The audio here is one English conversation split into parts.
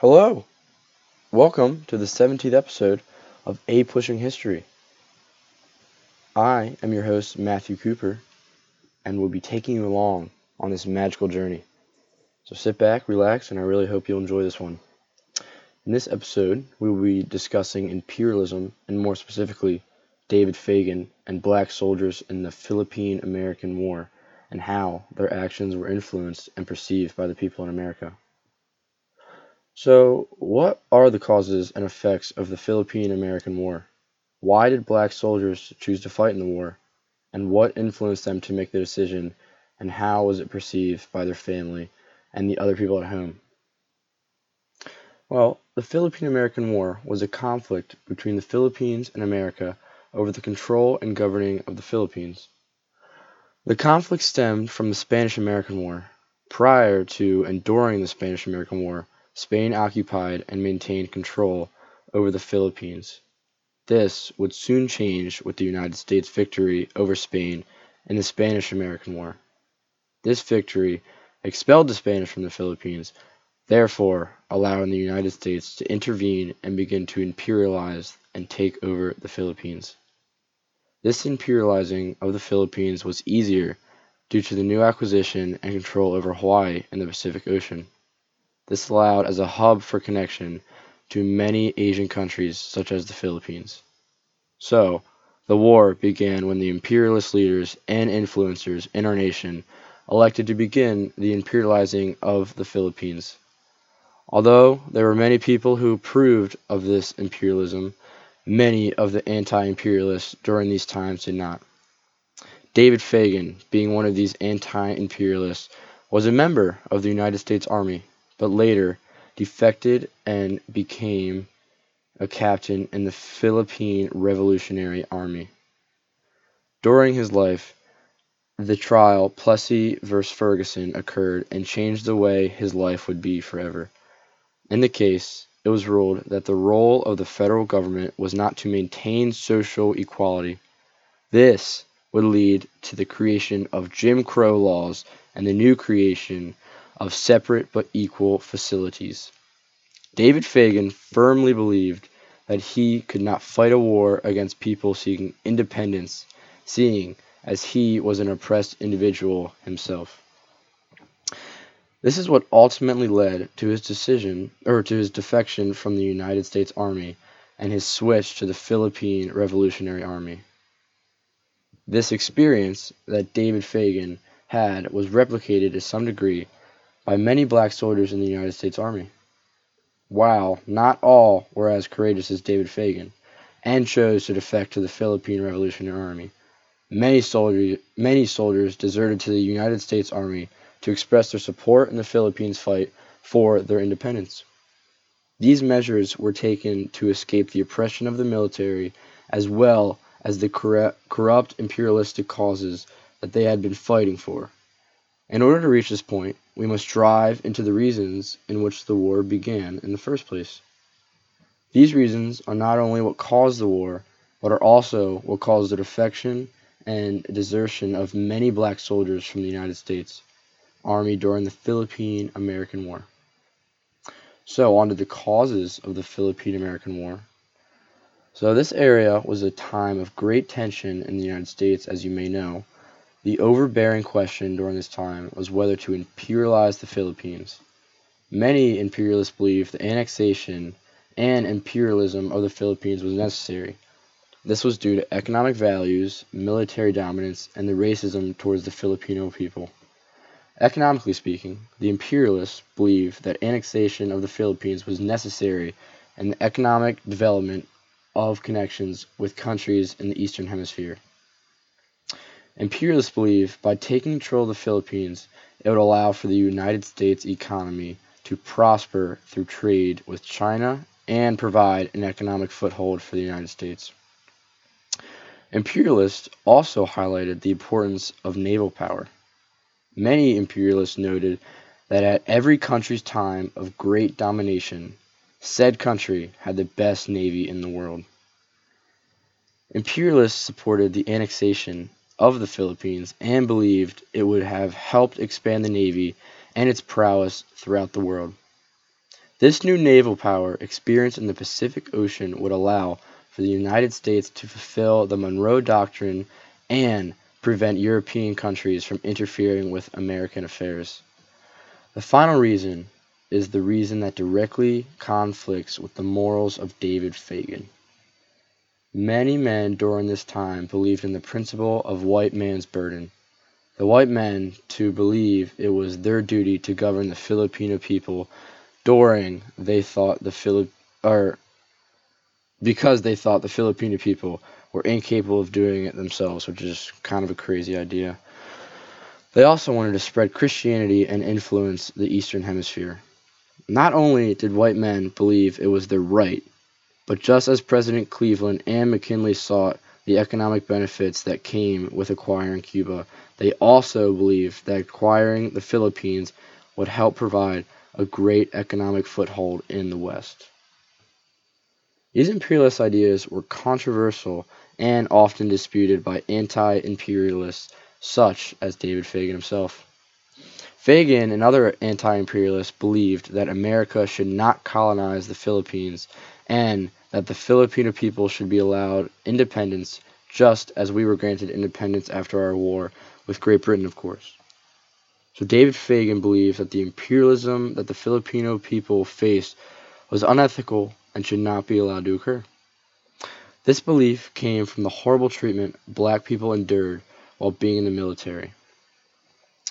Hello! Welcome to the 17th episode of A Pushing History. I am your host, Matthew Cooper, and will be taking you along on this magical journey. So sit back, relax, and I really hope you'll enjoy this one. In this episode, we will be discussing imperialism and more specifically, David Fagan and black soldiers in the Philippine American War and how their actions were influenced and perceived by the people in America. So, what are the causes and effects of the Philippine American War? Why did black soldiers choose to fight in the war? And what influenced them to make the decision? And how was it perceived by their family and the other people at home? Well, the Philippine American War was a conflict between the Philippines and America over the control and governing of the Philippines. The conflict stemmed from the Spanish American War. Prior to and during the Spanish American War, Spain occupied and maintained control over the Philippines. This would soon change with the United States' victory over Spain in the Spanish American War. This victory expelled the Spanish from the Philippines, therefore allowing the United States to intervene and begin to imperialize and take over the Philippines. This imperializing of the Philippines was easier due to the new acquisition and control over Hawaii and the Pacific Ocean. This allowed as a hub for connection to many Asian countries such as the Philippines. So, the war began when the imperialist leaders and influencers in our nation elected to begin the imperializing of the Philippines. Although there were many people who approved of this imperialism, many of the anti imperialists during these times did not. David Fagan, being one of these anti imperialists, was a member of the United States Army but later defected and became a captain in the Philippine Revolutionary Army. During his life, the trial Plessy v. Ferguson occurred and changed the way his life would be forever. In the case, it was ruled that the role of the federal government was not to maintain social equality. This would lead to the creation of Jim Crow laws and the new creation of separate but equal facilities. David Fagan firmly believed that he could not fight a war against people seeking independence, seeing as he was an oppressed individual himself. This is what ultimately led to his decision or to his defection from the United States Army and his switch to the Philippine Revolutionary Army. This experience that David Fagan had was replicated to some degree by many black soldiers in the United States Army. While not all were as courageous as David Fagan and chose to defect to the Philippine Revolutionary Army, many soldiers, many soldiers deserted to the United States Army to express their support in the Philippines fight for their independence. These measures were taken to escape the oppression of the military as well as the corrupt imperialistic causes that they had been fighting for. In order to reach this point, we must drive into the reasons in which the war began in the first place. These reasons are not only what caused the war, but are also what caused the defection and desertion of many black soldiers from the United States Army during the Philippine American War. So, on to the causes of the Philippine American War. So, this area was a time of great tension in the United States, as you may know, the overbearing question during this time was whether to imperialize the Philippines. Many imperialists believed the annexation and imperialism of the Philippines was necessary. This was due to economic values, military dominance, and the racism towards the Filipino people. Economically speaking, the imperialists believed that annexation of the Philippines was necessary in the economic development of connections with countries in the Eastern Hemisphere. Imperialists believe by taking control of the Philippines, it would allow for the United States economy to prosper through trade with China and provide an economic foothold for the United States. Imperialists also highlighted the importance of naval power. Many imperialists noted that at every country's time of great domination, said country had the best navy in the world. Imperialists supported the annexation of the Philippines and believed it would have helped expand the Navy and its prowess throughout the world. This new naval power experienced in the Pacific Ocean would allow for the United States to fulfill the Monroe Doctrine and prevent European countries from interfering with American affairs. The final reason is the reason that directly conflicts with the morals of David Fagan. Many men during this time believed in the principle of white man's burden. The white men to believe it was their duty to govern the Filipino people during they thought the Philip or because they thought the Filipino people were incapable of doing it themselves, which is kind of a crazy idea. They also wanted to spread Christianity and influence the Eastern Hemisphere. Not only did white men believe it was their right, but just as President Cleveland and McKinley sought the economic benefits that came with acquiring Cuba, they also believed that acquiring the Philippines would help provide a great economic foothold in the West. These imperialist ideas were controversial and often disputed by anti imperialists such as David Fagan himself. Fagan and other anti imperialists believed that America should not colonize the Philippines and that the Filipino people should be allowed independence just as we were granted independence after our war with Great Britain, of course. So David Fagan believed that the imperialism that the Filipino people faced was unethical and should not be allowed to occur. This belief came from the horrible treatment black people endured while being in the military.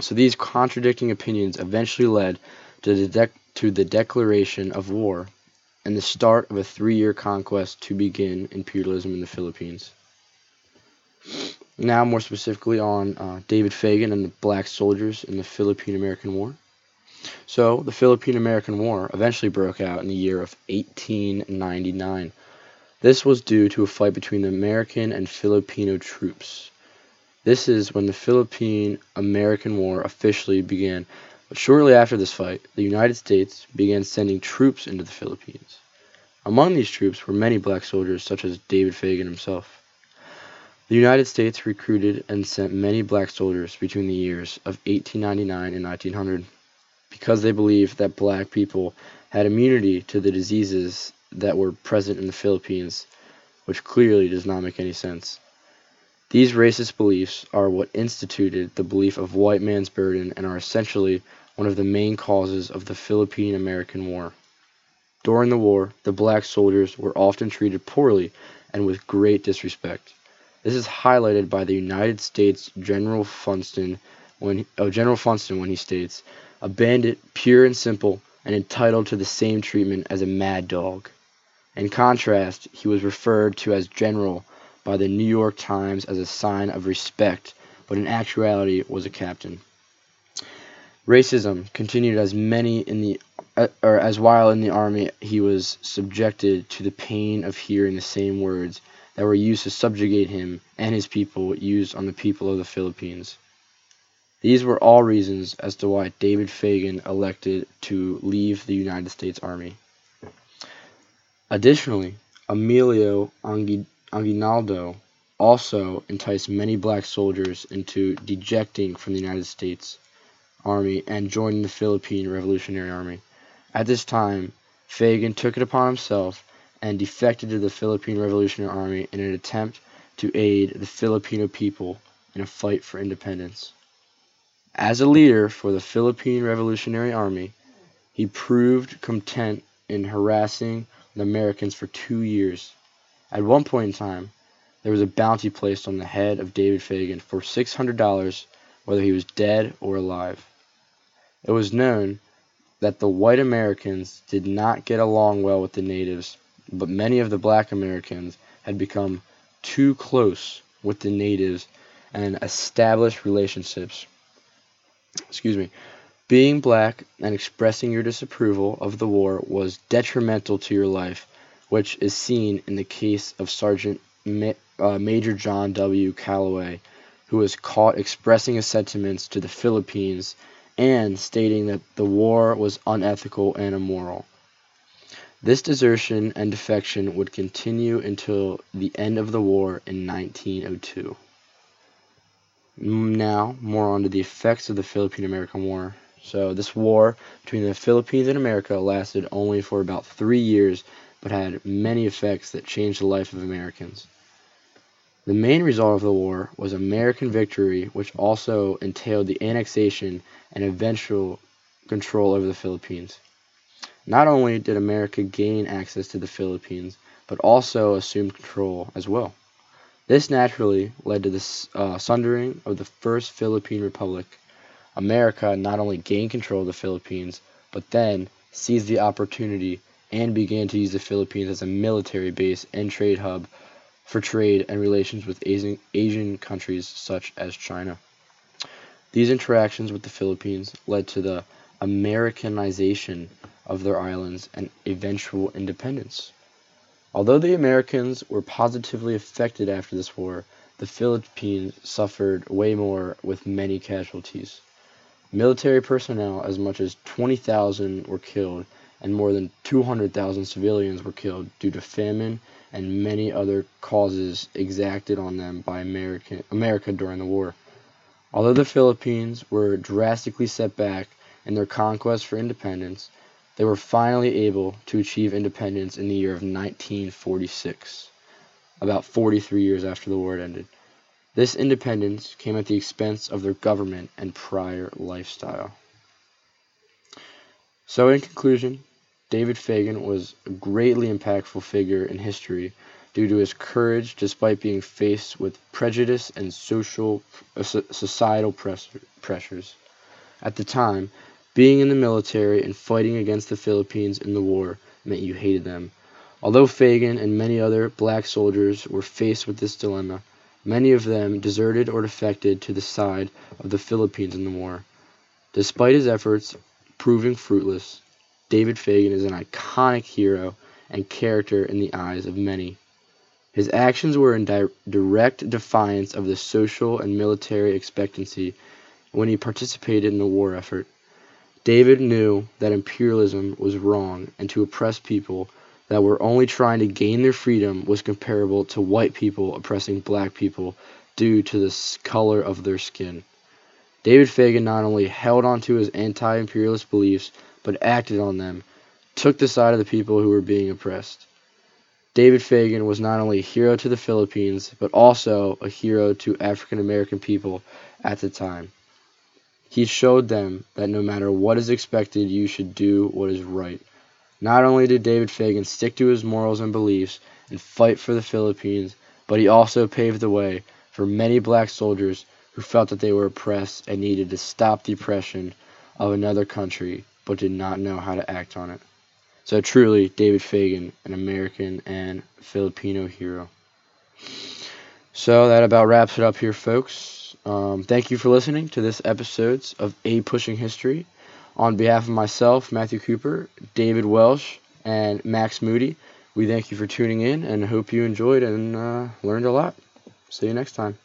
So these contradicting opinions eventually led to the, de- to the declaration of war and the start of a three year conquest to begin imperialism in the Philippines. Now, more specifically, on uh, David Fagan and the black soldiers in the Philippine American War. So, the Philippine American War eventually broke out in the year of 1899. This was due to a fight between the American and Filipino troops. This is when the Philippine American War officially began. Shortly after this fight, the United States began sending troops into the Philippines. Among these troops were many black soldiers, such as David Fagan himself. The United States recruited and sent many black soldiers between the years of 1899 and 1900 because they believed that black people had immunity to the diseases that were present in the Philippines, which clearly does not make any sense. These racist beliefs are what instituted the belief of white man's burden and are essentially one of the main causes of the Philippine American War. During the war, the black soldiers were often treated poorly and with great disrespect. This is highlighted by the United States General Funston when oh, General Funston when he states, "A bandit, pure and simple, and entitled to the same treatment as a mad dog." In contrast, he was referred to as General by the New York Times as a sign of respect, but in actuality was a captain. Racism continued as many in the uh, or as while in the army he was subjected to the pain of hearing the same words that were used to subjugate him and his people used on the people of the Philippines. These were all reasons as to why David Fagan elected to leave the United States Army. Additionally, Emilio Aguinaldo also enticed many black soldiers into dejecting from the United States Army and joined the Philippine Revolutionary Army. At this time, Fagan took it upon himself and defected to the Philippine Revolutionary Army in an attempt to aid the Filipino people in a fight for independence. As a leader for the Philippine Revolutionary Army, he proved content in harassing the Americans for two years. At one point in time, there was a bounty placed on the head of David Fagan for $600 whether he was dead or alive. It was known that the white Americans did not get along well with the natives, but many of the black Americans had become too close with the natives and established relationships. Excuse me. Being black and expressing your disapproval of the war was detrimental to your life which is seen in the case of Sergeant Ma- uh, Major John W. Calloway, who was caught expressing his sentiments to the Philippines and stating that the war was unethical and immoral. This desertion and defection would continue until the end of the war in 1902. Now, more on to the effects of the Philippine American War. So this war between the Philippines and America lasted only for about three years, but had many effects that changed the life of Americans. The main result of the war was American victory, which also entailed the annexation and eventual control over the Philippines. Not only did America gain access to the Philippines, but also assumed control as well. This naturally led to the uh, sundering of the First Philippine Republic. America not only gained control of the Philippines, but then seized the opportunity and began to use the Philippines as a military base and trade hub for trade and relations with Asian, Asian countries such as China. These interactions with the Philippines led to the Americanization of their islands and eventual independence. Although the Americans were positively affected after this war, the Philippines suffered way more with many casualties. Military personnel, as much as 20,000, were killed, and more than 200,000 civilians were killed due to famine and many other causes exacted on them by American, America during the war. Although the Philippines were drastically set back in their conquest for independence, they were finally able to achieve independence in the year of 1946, about 43 years after the war ended. This independence came at the expense of their government and prior lifestyle. So, in conclusion, David Fagan was a greatly impactful figure in history due to his courage despite being faced with prejudice and social uh, societal pressures. At the time, being in the military and fighting against the Philippines in the war meant you hated them. Although Fagan and many other black soldiers were faced with this dilemma, many of them deserted or defected to the side of the Philippines in the war. Despite his efforts proving fruitless, David Fagan is an iconic hero and character in the eyes of many. His actions were in di- direct defiance of the social and military expectancy when he participated in the war effort. David knew that imperialism was wrong and to oppress people that were only trying to gain their freedom was comparable to white people oppressing black people due to the color of their skin. David Fagan not only held on to his anti imperialist beliefs, but acted on them, took the side of the people who were being oppressed. David Fagan was not only a hero to the Philippines, but also a hero to African American people at the time. He showed them that no matter what is expected, you should do what is right. Not only did David Fagan stick to his morals and beliefs and fight for the Philippines, but he also paved the way for many black soldiers who felt that they were oppressed and needed to stop the oppression of another country but did not know how to act on it. So truly, David Fagan, an American and Filipino hero. So that about wraps it up here, folks. Um, thank you for listening to this episodes of A Pushing History. On behalf of myself, Matthew Cooper, David Welsh, and Max Moody, we thank you for tuning in and hope you enjoyed and uh, learned a lot. See you next time.